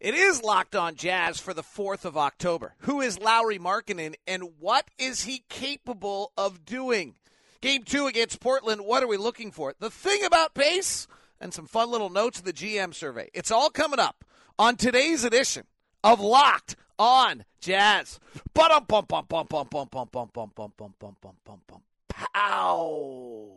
It is Locked On Jazz for the 4th of October. Who is Lauri Markkanen and what is he capable of doing? Game two against Portland, what are we looking for? The thing about pace and some fun little notes of the GM survey. It's all coming up on today's edition of Locked On Jazz. Pow.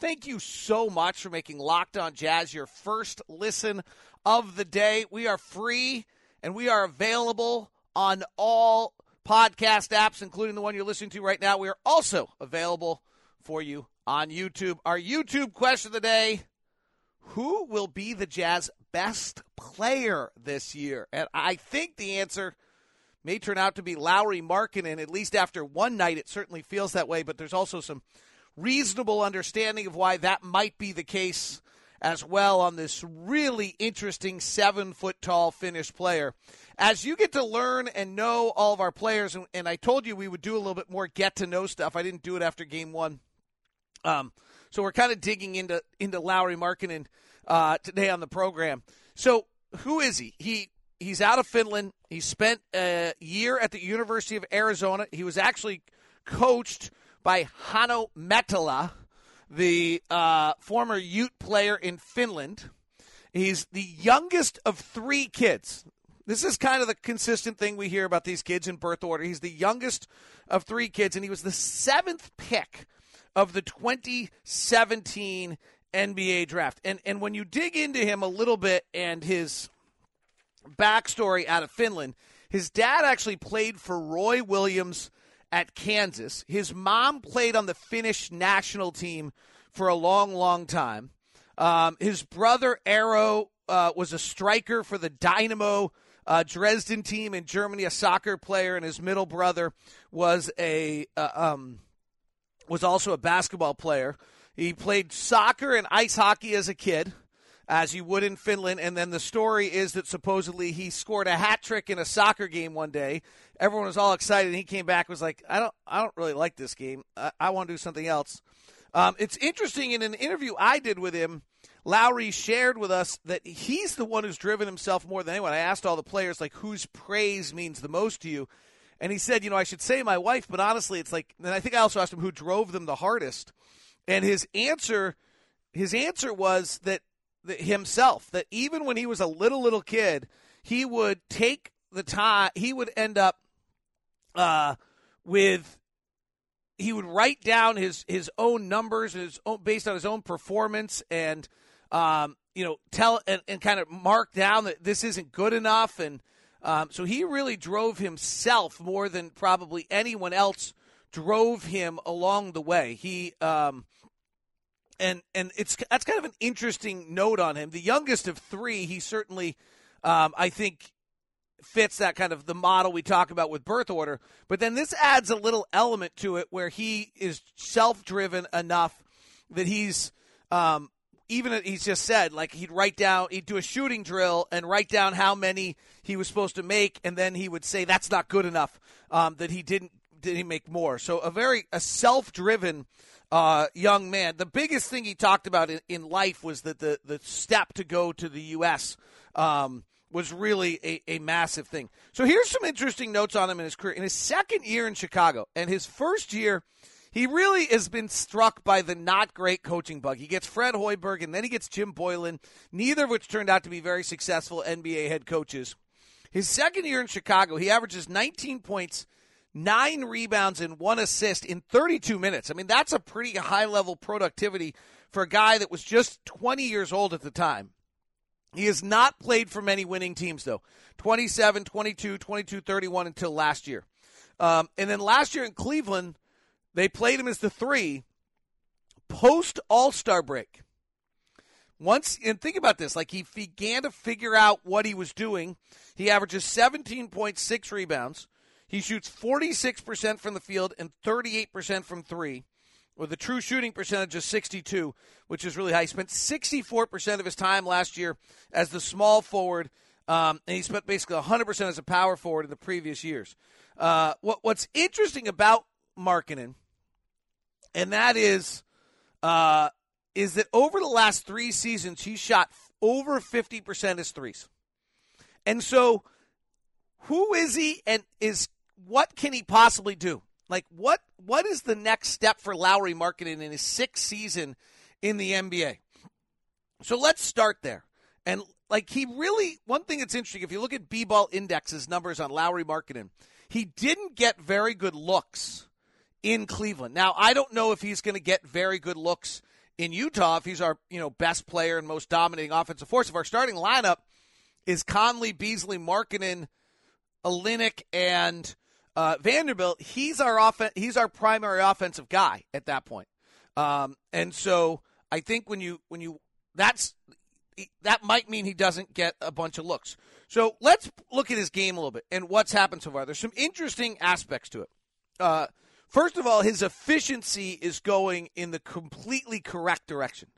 Thank you so much for making Locked On Jazz your first listen of the day. We are free and we are available on all podcast apps, including the one you're listening to right now. We are also available for you on YouTube. Our YouTube question of the day Who will be the Jazz best player this year? And I think the answer may turn out to be Lauri Markkanen. At least after one night, it certainly feels that way, but there's also some reasonable understanding of why that might be the case as well on this really interesting seven foot tall Finnish player. As you get to learn and know all of our players, and, and I told you we would do a little bit more get to know stuff. I didn't do it after game one. Um, so we're kind of digging into into Lauri Markkanen uh, today on the program. So who is he? He he's out of Finland. He spent a year at the University of Arizona. He was actually coached by Hanno Möttölä, the uh, former Ute player in Finland. He's the youngest of three kids. This is kind of the consistent thing we hear about these kids in birth order. He's the youngest of three kids, and he was the seventh pick of the 2017 NBA draft. And and when you dig into him a little bit and his backstory out of Finland, his dad actually played for Roy Williams at Kansas. His mom played on the Finnish national team for a long, long time. Um, his brother Eero uh, was a striker for the Dynamo uh, Dresden team in Germany, a soccer player, and his middle brother was a uh, um, was also a basketball player. He played soccer and ice hockey as a kid as you would in Finland. And then the story is that supposedly he scored a hat trick in a soccer game one day. Everyone was all excited. And he came back was like, I don't, I don't really like this game. I, I want to do something else. Um, it's interesting in an interview I did with him. Lauri shared with us that he's the one who's driven himself more than anyone. I asked all the players like whose praise means the most to you, and he said, you know, I should say my wife, but honestly, it's like. And I think I also asked him who drove them the hardest, and his answer, his answer was that himself that even when he was a little little kid, he would take the time. He would end up uh, with he would write down his his own numbers his own based on his own performance and um, you know tell and, and, kind of mark down that this isn't good enough and um, so he really drove himself more than probably anyone else drove him along the way he um, and and it's that's kind of an interesting note on him. The youngest of three, he certainly, um, I think, fits that kind of the model we talk about with birth order. But then this adds a little element to it where he is self-driven enough that he's um, even he's just said like he'd write down he'd do a shooting drill and write down how many he was supposed to make and then he would say that's not good enough um, that he didn't did he make more so a very a self-driven uh, young man. The biggest thing he talked about in, in, life was that the, the step to go to the U.S. Um, was really a, a massive thing. So here's some interesting notes on him in his career. In his second year in Chicago and his first year, he really has been struck by the not great coaching bug. He gets Fred Hoiberg and then he gets Jim Boylan, neither of which turned out to be very successful NBA head coaches. His second year in Chicago, he averages 19 points – nine rebounds and one assist in 32 minutes. I mean, that's a pretty high level productivity for a guy that was just 20 years old at the time. He has not played for many winning teams, though 27, 22, 22, 31 until last year. Um, and then last year in Cleveland, they played him as the three post All Star break. once and think about this, like he began to figure out what he was doing. He averages 17.6 rebounds. He shoots 46% from the field and 38% from 3 with a true shooting percentage of 62, which is really high. He spent 64% of his time last year as the small forward, um, and he spent basically 100% as a power forward in the previous years. Uh, what, what's interesting about Markkanen, and that is, uh, is that over the last three seasons, he shot over 50% as threes. And so, who is he, and is what can he possibly do? Like what what is the next step for Lauri Markkanen in his sixth season in the NBA? So let's start there. And like he really one thing that's interesting, if you look at B ball indexes numbers on Lauri Markkanen, he didn't get very good looks in Cleveland. Now I don't know if he's gonna get very good looks in Utah if he's our, you know, best player and most dominating offensive force. If our starting lineup is Conley, Beasley, Markkanen, Olynyk, and uh, Vanderbilt, he's our offen- he's our primary offensive guy at that point. Um, and so I think when you when you that's that might mean he doesn't get a bunch of looks. So let's look at his game a little bit and what's happened so far. There's some interesting aspects to it. Uh, first of all, his efficiency is going in the completely correct direction.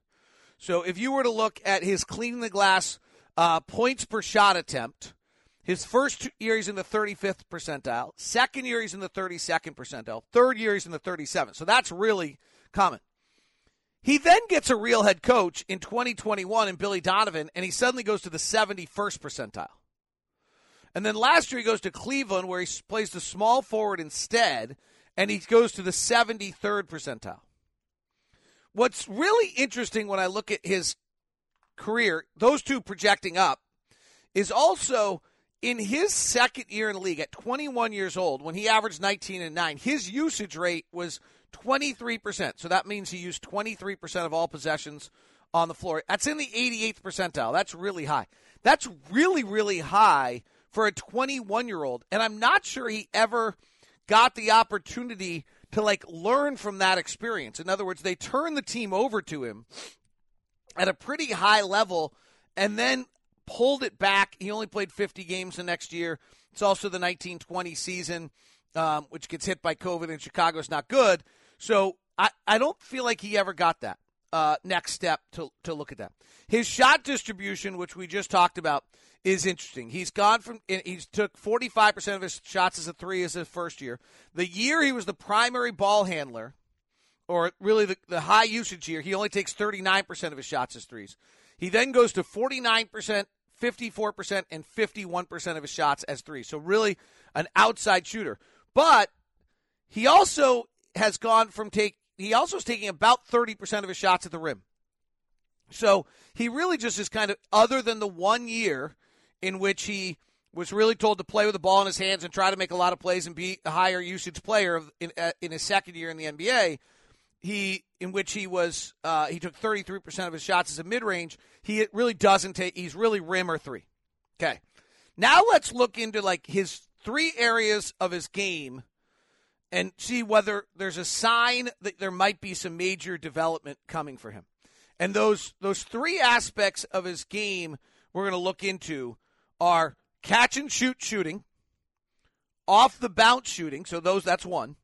So if you were to look at his cleaning the glass uh, points per shot attempt, his first year, he's in the 35th percentile. Second year, he's in the 32nd percentile. Third year, he's in the 37th. So that's really common. He then gets a real head coach in 2021 in Billy Donovan, and he suddenly goes to the 71st percentile. And then last year, he goes to Cleveland, where he plays the small forward instead, and he goes to the 73rd percentile. What's really interesting when I look at his career, those two projecting up, is also in his second year in the league at 21 years old, when he averaged 19 and 9, his usage rate was 23%. So that means he used 23% of all possessions on the floor. That's in the 88th percentile. That's really high. That's really, really high for a 21 year old. And I'm not sure he ever got the opportunity to like learn from that experience. In other words, they turned the team over to him at a pretty high level and then pulled it back. He only played 50 games the next year. It's also the 1920 season, um, which gets hit by COVID, and Chicago's not good. So I, I don't feel like he ever got that uh, next step to, to look at that. His shot distribution, which we just talked about, is interesting. He's gone from he's took 45% of his shots as a three as his first year. The year he was the primary ball handler, or really the, the high usage year, he only takes 39% of his shots as threes. He then goes to 49% 54% and 51% of his shots as three. So really an outside shooter. But he also has gone from take he also is taking about 30% of his shots at the rim. So he really just is kind of other than the one year in which he was really told to play with the ball in his hands and try to make a lot of plays and be a higher usage player in, uh, in his second year in the NBA he in which he was uh, he took 33% of his shots as a mid-range he really doesn't take he's really rim or three. Okay. Now let's look into like his three areas of his game and see whether there's a sign that there might be some major development coming for him. And those those three aspects of his game we're going to look into are catch and shoot shooting off the bounce shooting so those that's one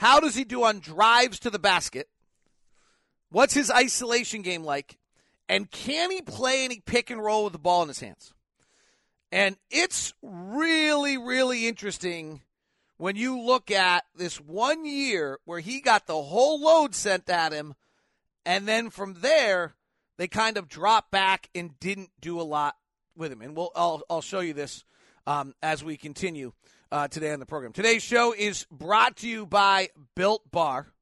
how does he do on drives to the basket? What's his isolation game like? And can he play any pick and roll with the ball in his hands? And it's really, really interesting when you look at this one year where he got the whole load sent at him, and then from there, they kind of dropped back and didn't do a lot with him. And we'll I'll, I'll show you this um, as we continue uh, today on the program. Today's show is brought to you by Built Bar.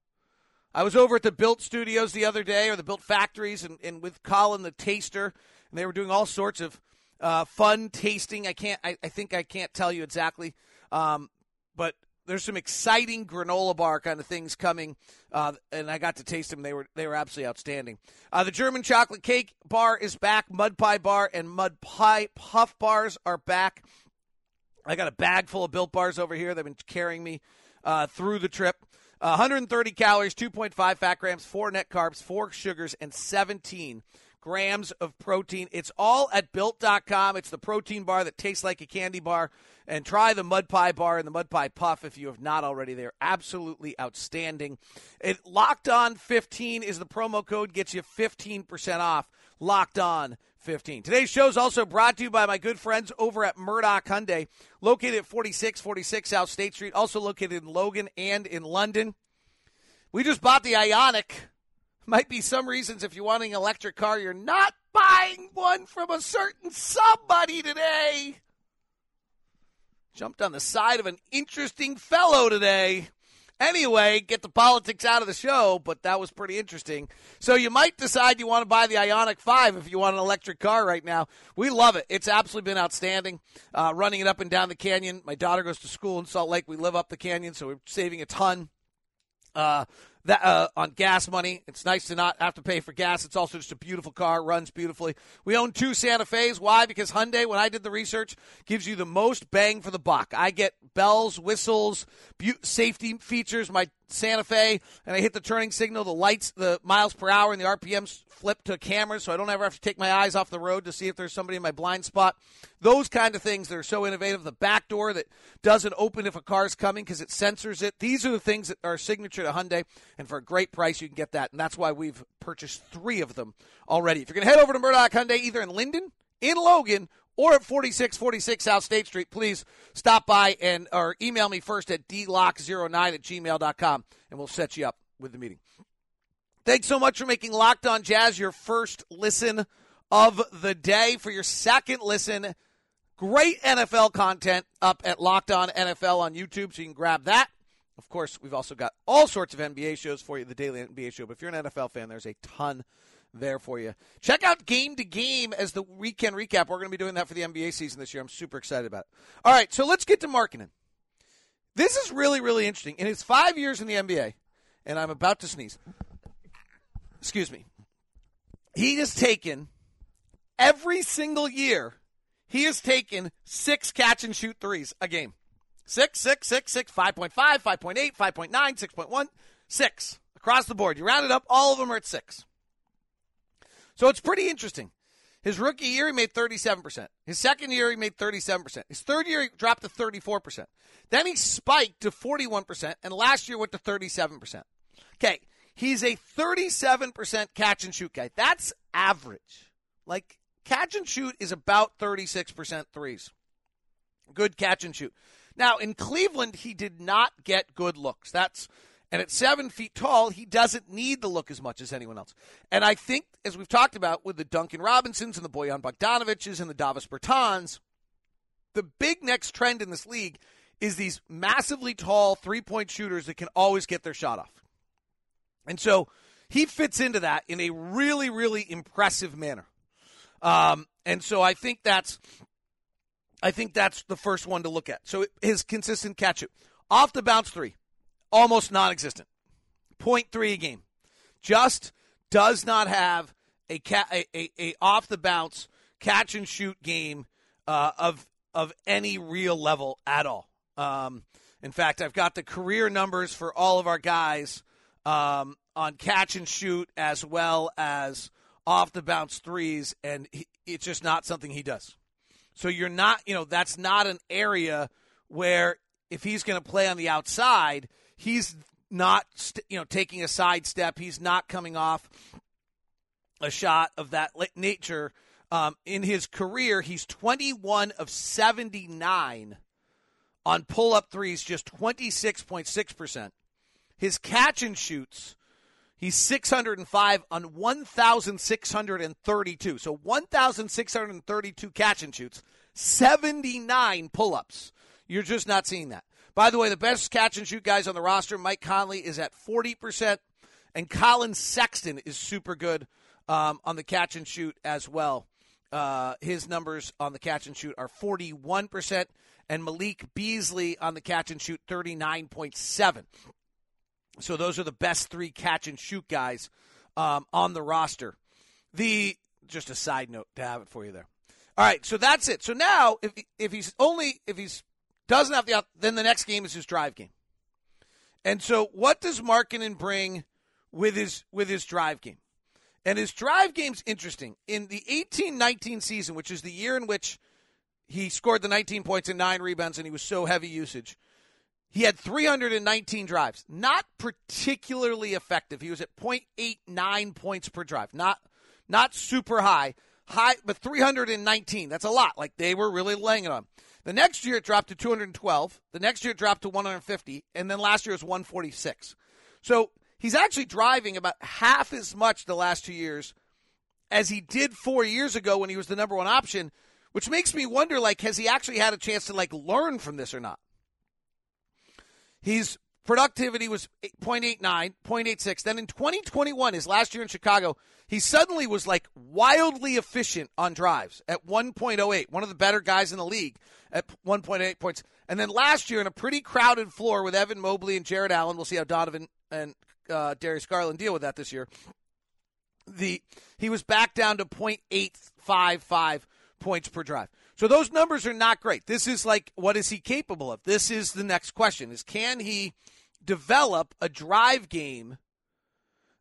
I was over at the Built Studios the other day, or the Built Factories, and, and with Colin the taster, and they were doing all sorts of uh, fun tasting. I can't, I, I, think I can't tell you exactly, um, but there's some exciting granola bar kind of things coming, uh, and I got to taste them. They were they were absolutely outstanding. Uh, the German chocolate cake bar is back. Mud pie bar and mud pie puff bars are back. I got a bag full of built bars over here. They've been carrying me uh, through the trip. Uh, 130 calories, 2.5 fat grams, 4 net carbs, 4 sugars, and 17 grams of protein. It's all at built.com. It's the protein bar that tastes like a candy bar. And try the Mud Pie Bar and the Mud Pie Puff if you have not already. They're absolutely outstanding. It Locked On 15 is the promo code, gets you 15% off. Locked On 15. Today's show is also brought to you by my good friends over at Murdock Hyundai, located at 4646 South State Street, also located in Logan and in Lindon. We just bought the Ioniq. Might be some reasons if you're wanting an electric car, you're not buying one from a certain somebody today. Jumped on the side of an interesting fellow today. Anyway, get the politics out of the show, but that was pretty interesting. So you might decide you want to buy the Ioniq 5 if you want an electric car right now. We love it. It's absolutely been outstanding. Uh, running it up and down the canyon. My daughter goes to school in Salt Lake. We live up the canyon, so we're saving a ton. Uh, that uh, on gas money. It's nice to not have to pay for gas. It's also just a beautiful car, runs beautifully. We own two Santa Fe's. Why? Because Hyundai, when I did the research, gives you the most bang for the buck. I get bells, whistles, safety features. My Santa Fe, and I hit the turning signal, the lights, the miles per hour, and the RPMs flip to cameras, so I don't ever have to take my eyes off the road to see if there's somebody in my blind spot. Those kind of things that are so innovative. The back door that doesn't open if a car's coming because it censors it. These are the things that are signature to Hyundai, and for a great price, you can get that. And that's why we've purchased three of them already. If you're going to head over to Murdock Hyundai, either in Lindon, in Logan, or at 4646 South State Street, please stop by and or email me first at dlock09 at gmail.com, and we'll set you up with the meeting. Thanks so much for making Locked On Jazz your first listen of the day. For your second listen, great NFL content up at Locked On NFL on YouTube, so you can grab that. Of course, we've also got all sorts of NBA shows for you, the daily NBA show. But if you're an NFL fan, there's a ton there for you. Check out Game to Game as the weekend recap. We're going to be doing that for the NBA season this year. I'm super excited about it. All right, so let's get to Markkanen. This is really, really interesting. In his five years in the NBA, and I'm about to sneeze. Excuse me. He has taken every single year. He has taken six catch and shoot threes a game. Six, six, six, six, 5.5, 5.8, 5.9, 6.1, six across the board. You round it up, all of them are at six. So it's pretty interesting. His rookie year, he made 37%. His second year, he made 37%. His third year, he dropped to 34%. Then he spiked to 41%, and last year went to 37%. Okay, he's a 37% catch and shoot guy. That's average. Like, catch and shoot is about 36% threes. Good catch and shoot. Now, in Cleveland, he did not get good looks. That's and at seven feet tall, he doesn't need the look as much as anyone else. And I think, as we've talked about with the Duncan Robinsons and the Bojan Bogdanoviches and the Davis Bertans, the big next trend in this league is these massively tall three point shooters that can always get their shot off. And so he fits into that in a really, really impressive manner. Um, and so I think that's I think that's the first one to look at. So his consistent catch it. Off the bounce three almost non existent. 0.3 a game. Just does not have a, ca- a, a, a off the bounce catch and shoot game uh, of of any real level at all. Um, in fact, I've got the career numbers for all of our guys um, on catch and shoot as well as off the bounce threes, and he, it's just not something he does. So you're not, you know, that's not an area where if he's going to play on the outside, he's not you know taking a sidestep. He's not coming off a shot of that nature. Um, in his career, he's 21 of 79 on pull up threes, just 26.6%. His catch and shoots, he's 605 on 1,632. So 1,632 catch and shoots, 79 pull ups. You're just not seeing that. By the way, the best catch and shoot guys on the roster, Mike Conley is at 40%, and Colin Sexton is super good um, on the catch and shoot as well. Uh, his numbers on the catch and shoot are 41%, and Malik Beasley on the catch and shoot 39.7. So those are the best three catch and shoot guys um, on the roster. The just a side note to have it for you there. All right, so that's it. So now, if if he's only if he's doesn't have the then the next game is his drive game. And so what does Markkanen bring with his with his drive game? And his drive game's interesting. In the 18 19 season, which is the year in which he scored the 19 points and nine rebounds and he was so heavy usage, he had 319 drives. Not particularly effective. He was at 0.89 points per drive. Not not super high. High but 319. That's a lot. Like they were really laying it on. The next year it dropped to 212. The next year it dropped to 150 and then last year it was 146. So, he's actually driving about half as much the last 2 years as he did 4 years ago when he was the number 1 option, which makes me wonder like has he actually had a chance to like learn from this or not? His productivity was 0.89, 0.86. Then in 2021, his last year in Chicago, he suddenly was like wildly efficient on drives at 1.08, one of the better guys in the league at 1.8 points. And then last year in a pretty crowded floor with Evan Mobley and Jarrett Allen, we'll see how Donovan and uh, Darius Garland deal with that this year. The he was back down to 0.855 points per drive. So those numbers are not great. This is like what is he capable of? This is the next question is can he develop a drive game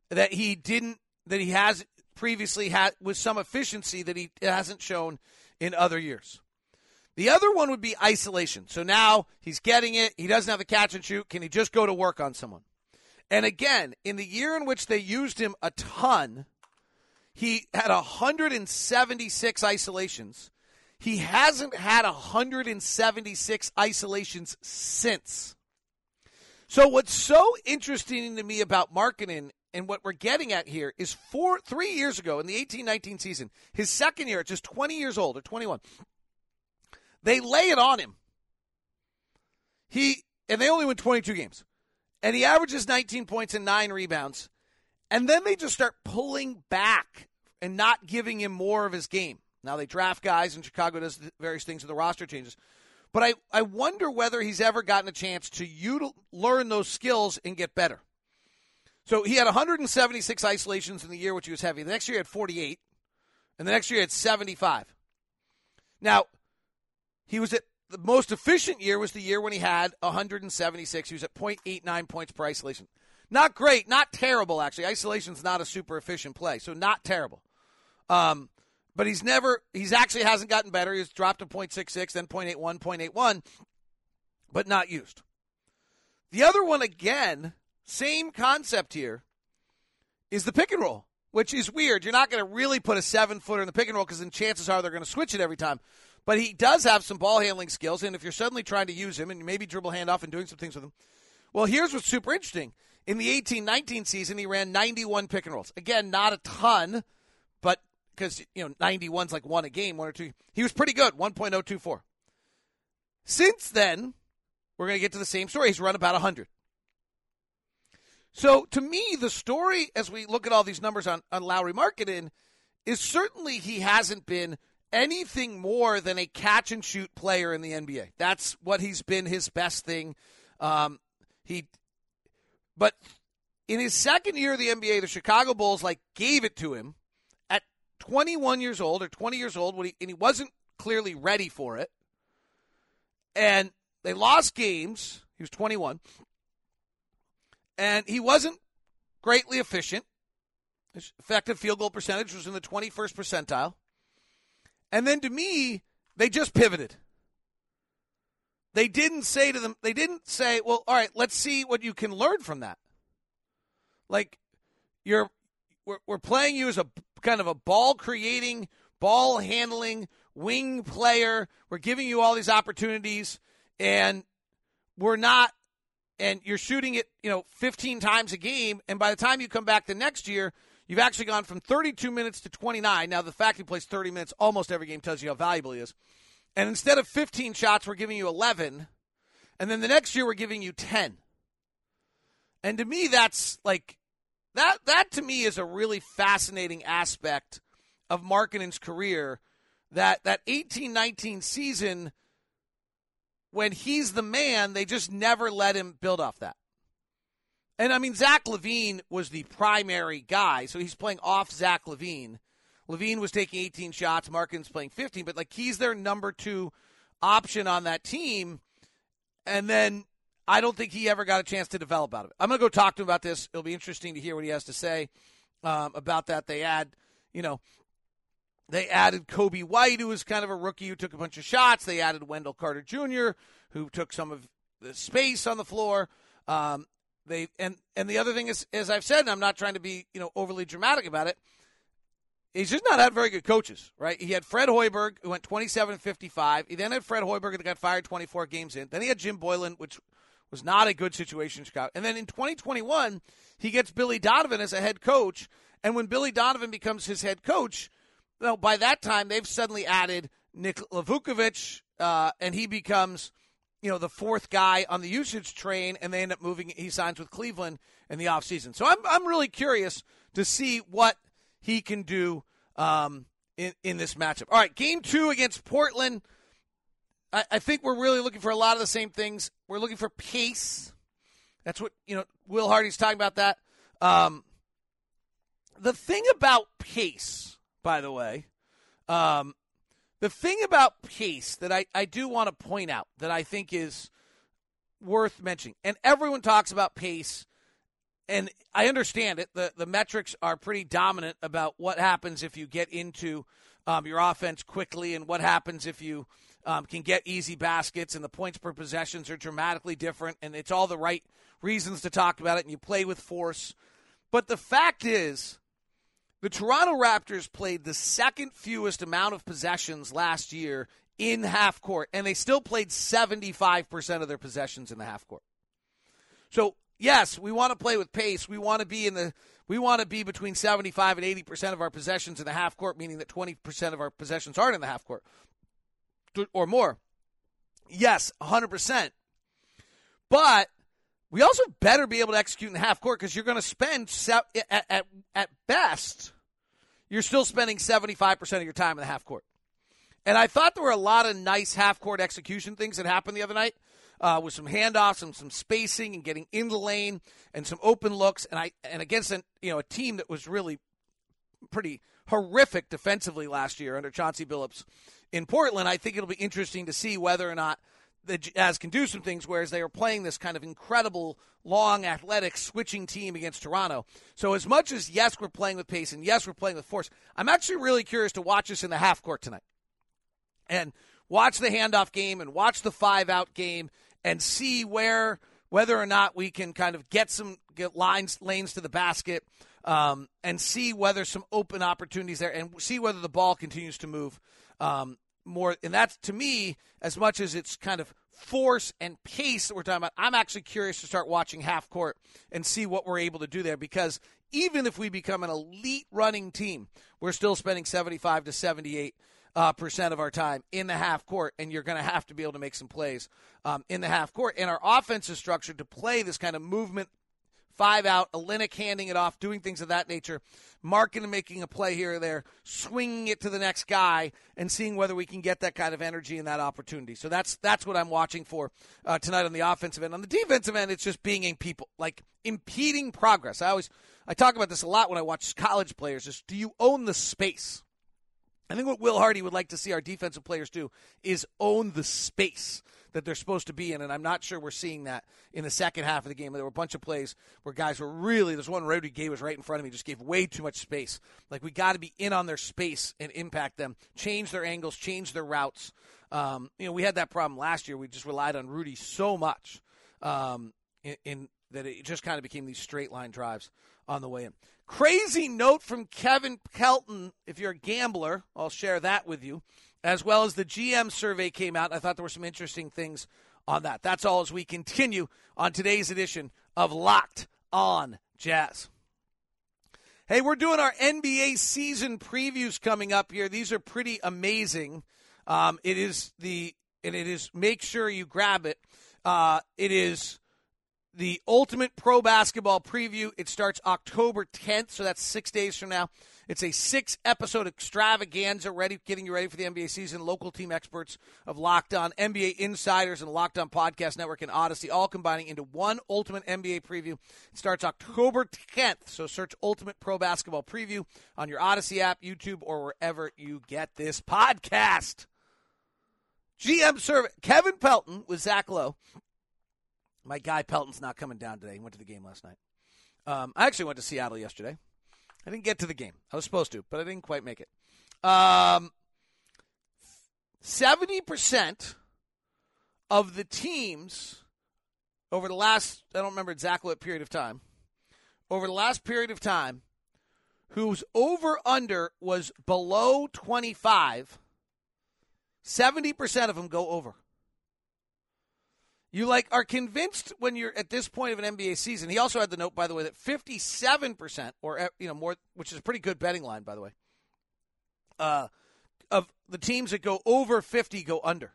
that he didn't that he has previously had with some efficiency that he hasn't shown in other years. The other one would be isolation. So now he's getting it. He doesn't have a catch and shoot. Can he just go to work on someone? And again, in the year in which they used him a ton, he had 176 isolations. He hasn't had 176 isolations since. So what's so interesting to me about Markkanen and what we're getting at here is four three years ago in the 18-19 season, his second year just 20 years old or 21, they lay it on him. He and they only win 22 games. And he averages 19 points and 9 rebounds. And then they just start pulling back and not giving him more of his game. Now they draft guys and Chicago does various things with the roster changes. But I, I wonder whether he's ever gotten a chance to util- learn those skills and get better. So he had 176 isolations in the year, which he was heavy. The next year he had 48, and the next year he had 75. Now, he was at the most efficient year was the year when he had 176. He was at 0.89 points per isolation. Not great, not terrible actually. Isolation's not a super efficient play, so not terrible. Um, but he's never he's actually hasn't gotten better. He's dropped to 0.66, then 0.81, 0.81, but not used. The other one again, same concept here, is the pick and roll, which is weird. You're not going to really put a seven footer in the pick and roll because then chances are they're going to switch it every time. But he does have some ball handling skills, and if you're suddenly trying to use him and maybe dribble handoff and doing some things with him, well, here's what's super interesting. In the 18 19 season, he ran 91 pick and rolls. Again, not a ton, because, you know, 91's like one a game, one or two. He was pretty good, 1.024. Since then, we're going to get to the same story. He's run about 100. So to me, the story as we look at all these numbers on, on Lauri Markkanen is certainly he hasn't been anything more than a catch and shoot player in the NBA. That's what he's been his best thing. Um, he, but in his second year of the NBA, the Chicago Bulls like gave it to him 21 years old or 20 years old, when he, and he wasn't clearly ready for it. And they lost games. He was 21, and he wasn't greatly efficient. His effective field goal percentage was in the 21st percentile. And then to me, they just pivoted. They didn't say to them, they didn't say, well, all right, let's see what you can learn from that. Like, you're, we're, we're playing you as a kind of a ball creating, ball handling wing player. We're giving you all these opportunities, and we're not, and you're shooting it, you know, 15 times a game. And by the time you come back the next year, You've actually gone from 32 minutes to 29. Now, the fact he plays 30 minutes almost every game tells you how valuable he is. And instead of 15 shots, we're giving you 11. And then the next year, we're giving you 10. And to me, that's like, that, that to me is a really fascinating aspect of Markkanen's career. That, that 18 19 season, when he's the man, they just never let him build off that. And I mean, Zach LaVine was the primary guy, so he's playing off Zach LaVine. LaVine was taking 18 shots, Markkanen's playing 15, but like he's their number two option on that team. And then I don't think he ever got a chance to develop out of it. I'm going to go talk to him about this. It'll be interesting to hear what he has to say. um, about that. They add, you know, they added Coby White, who was kind of a rookie who took a bunch of shots. They added Wendell Carter Jr., who took some of the space on the floor. Um, they and and the other thing is, as I've said, and I'm not trying to be you know overly dramatic about it. He's just not had very good coaches, right? He had Fred Hoiberg, who went 27 55. He then had Fred Hoiberg, that got fired 24 games in. Then he had Jim Boylan, which was not a good situation in Chicago. And then in 2021, he gets Billy Donovan as a head coach. And when Billy Donovan becomes his head coach, well, by that time they've suddenly added Nikola Vucevic, uh, and he becomes, you know, the fourth guy on the usage train, and they end up moving. He signs with Cleveland in the offseason. So I'm I'm really curious to see what he can do um, in in this matchup. All right, game two against Portland. I, I think we're really looking for a lot of the same things. We're looking for pace. That's what you know. Will Hardy's talking about that. Um, the thing about pace, by the way, um, the thing about pace that I, I do want to point out that I think is worth mentioning, and everyone talks about pace, and I understand it. The the metrics are pretty dominant about what happens if you get into um, your offense quickly, and what happens if you um, can get easy baskets, and the points per possessions are dramatically different, and it's all the right reasons to talk about it, and you play with force. But the fact is, the Toronto Raptors played the second fewest amount of possessions last year in half court, and they still played 75% of their possessions in the half court. So, yes, we want to play with pace. We want to be in the we want to be between 75 and 80% of our possessions in the half court, meaning that 20% of our possessions aren't in the half court or more. Yes, 100%. But we also better be able to execute in the half court because you're going to spend at, at, at best you're still spending 75% of your time in the half court. And I thought there were a lot of nice half court execution things that happened the other night uh, with some handoffs and some spacing and getting in the lane and some open looks. And I and against an, you know a team that was really pretty horrific defensively last year under Chauncey Billups in Portland. I think it'll be interesting to see whether or not the Jazz can do some things, whereas they are playing this kind of incredible, long, athletic, switching team against Toronto. So, as much as yes, we're playing with pace and yes, we're playing with force, I'm actually really curious to watch this in the half court tonight and watch the handoff game and watch the five out game and see where whether or not we can kind of get some get lines lanes to the basket um, and see whether some open opportunities there and see whether the ball continues to move um, more, and that's to me as much as it's kind of force and pace that we're talking about. I'm actually curious to start watching half court and see what we're able to do there because even if we become an elite running team, we're still spending 75 to 78 uh, percent of our time in the half court, and you're going to have to be able to make some plays um, in the half court. And our offense is structured to play this kind of movement five out, Olynyk handing it off, doing things of that nature, marking and making a play here or there, swinging it to the next guy, and seeing whether we can get that kind of energy and that opportunity. So that's that's what I'm watching for uh, tonight on the offensive end. On the defensive end, it's just being people, like impeding progress. I always I talk about this a lot when I watch college players. Is do you own the space? I think what Will Hardy would like to see our defensive players do is own the space that they're supposed to be in, and I'm not sure we're seeing that in the second half of the game. There were a bunch of plays where guys were really. There's one Rudy Gay was right in front of me, just gave way too much space. Like we got to be in on their space and impact them, change their angles, change their routes. Um, you know, we had that problem last year. We just relied on Rudy so much um, in, in that it just kind of became these straight line drives on the way in. Crazy note from Kevin Pelton. If you're a gambler, I'll share that with you as well as the GM survey came out. I thought there were some interesting things on that. That's all as we continue on today's edition of Locked On Jazz. Hey, we're doing our NBA season previews coming up here. These are pretty amazing. Um, it is the and it is make sure you grab it. Uh, it is the ultimate pro basketball preview. It starts October 10th, so that's six days from now. It's a six episode extravaganza ready, getting you ready for the NBA season. Local team experts of Locked On, NBA insiders, and Locked On Podcast Network and Audacy all combining into one ultimate NBA preview. It starts October 10th, so search Ultimate Pro Basketball Preview on your Audacy app, YouTube, or wherever you get this podcast. GM survey Kevin Pelton with Zach Lowe. My guy Pelton's not coming down today. He went to the game last night. Um, I actually went to Seattle yesterday. I didn't get to the game. I was supposed to, but I didn't quite make it. Um, 70% of the teams over the last, I don't remember exactly what period of time, over the last period of time, whose over under was below 25, 70% of them go over. You like are convinced when you're at this point of an NBA season. He also had the note, by the way, that 57% or uh, you know more, which is a pretty good betting line, by the way. Uh, of the teams that go over 50 go under.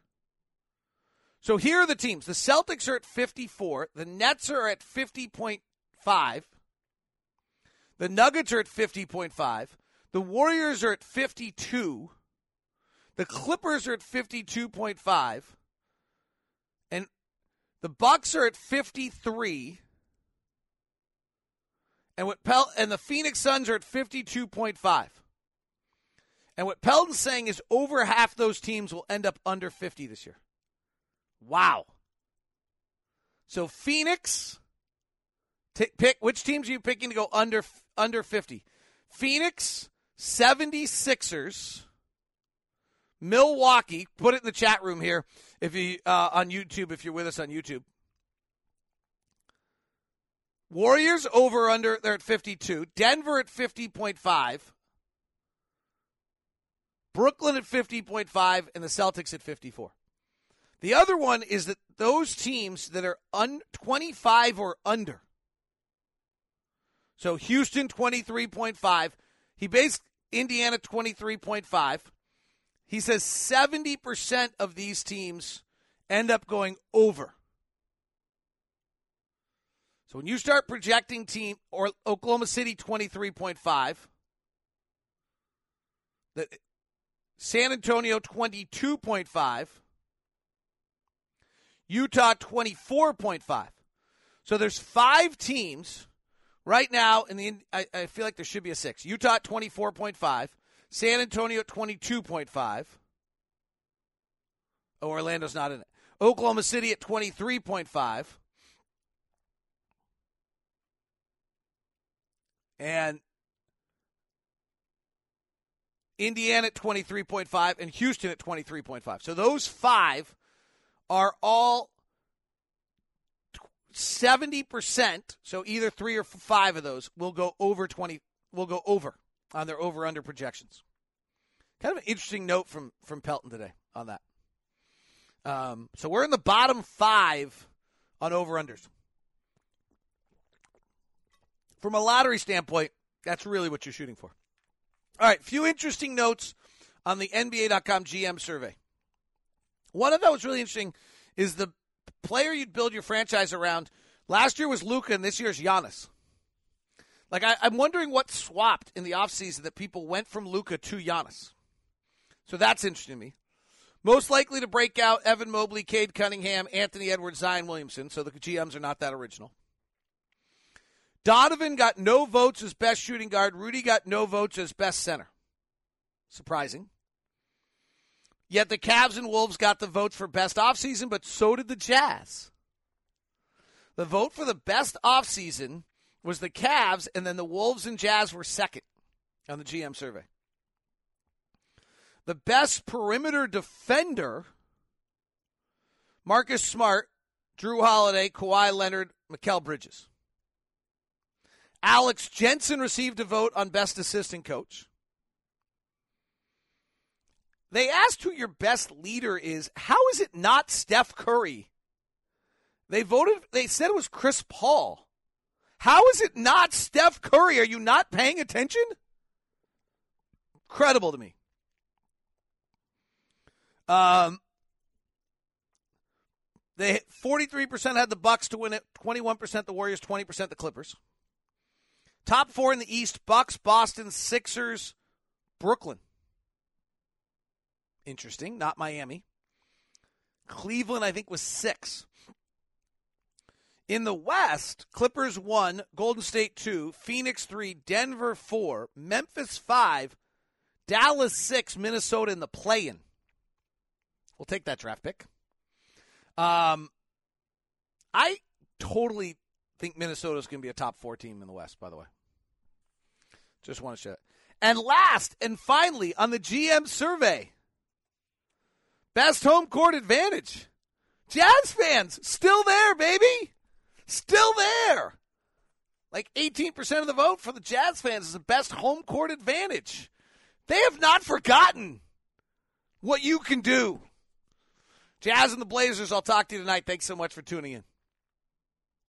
So here are the teams. The Celtics are at 54. The Nets are at 50.5. The Nuggets are at 50.5. The Warriors are at 52. The Clippers are at 52.5. And the Bucks are at 53. And what Pel- and the Phoenix Suns are at 52.5. And what Pelton's saying is over half those teams will end up under 50 this year. Wow. So Phoenix, t- pick which teams are you picking to go under under 50? Phoenix, 76ers, Milwaukee, put it in the chat room here if you uh, on YouTube if you're with us on YouTube. Warriors over under they're at 52, Denver at 50.5. Brooklyn at 50.5 and the Celtics at 54. The other one is that those teams that are un- 25 or under. So Houston 23.5. He based Indiana 23.5. He says 70% of these teams end up going over. So when you start projecting team or Oklahoma City 23.5, that San Antonio 22.5, Utah 24.5. So there's five teams right now in the I, I feel like there should be a six. Utah 24.5, San Antonio at 22.5. Oh, Orlando's not in it. Oklahoma City at 23.5. And Indiana at 23.5 and Houston at 23.5. So those five are all 70%, so either 3 or 5 of those will go over 20 will go over on their over under projections. Kind of an interesting note from from Pelton today on that. Um, so we're in the bottom 5 on over unders. From a lottery standpoint, that's really what you're shooting for. All right, few interesting notes on the NBA.com GM survey. One of that was really interesting is the player you'd build your franchise around. Last year was Luka, and this year's Giannis. Like, I, am wondering what swapped in the offseason that people went from Luka to Giannis. So that's interesting to me. Most likely to break out Evan Mobley, Cade Cunningham, Anthony Edwards, Zion Williamson. So the GMs are not that original. Donovan got no votes as best shooting guard. Rudy got no votes as best center. Surprising. Yet the Cavs and Wolves got the votes for best offseason, but so did the Jazz. The vote for the best offseason was the Cavs, and then the Wolves and Jazz were second on the GM survey. The best perimeter defender, Marcus Smart, Jrue Holiday, Kawhi Leonard, Mikal Bridges. Alex Jensen received a vote on Best Assistant Coach. They asked who your best leader is. How is it not Steph Curry? They voted, they said it was Chris Paul. How is it not Steph Curry? Are you not paying attention? Credible to me. Um, they 43% had the Bucks to win it, 21% the Warriors, 20% the Clippers. Top four in the East Bucks, Boston, Sixers, Brooklyn. Interesting. Not Miami. Cleveland, I think, was six. In the West, Clippers one, Golden State two, Phoenix three, Denver four, Memphis five, Dallas six, Minnesota in the play in. We'll take that draft pick. Um, I totally think Minnesota's going to be a top four team in the West, by the way. Just want to show it. And last and finally on the GM survey, best home court advantage. Jazz fans still there, baby. Still there. Like 18% of the vote for the Jazz fans is the best home court advantage. They have not forgotten what you can do. Jazz and the Blazers, I'll talk to you tonight. Thanks so much for tuning in.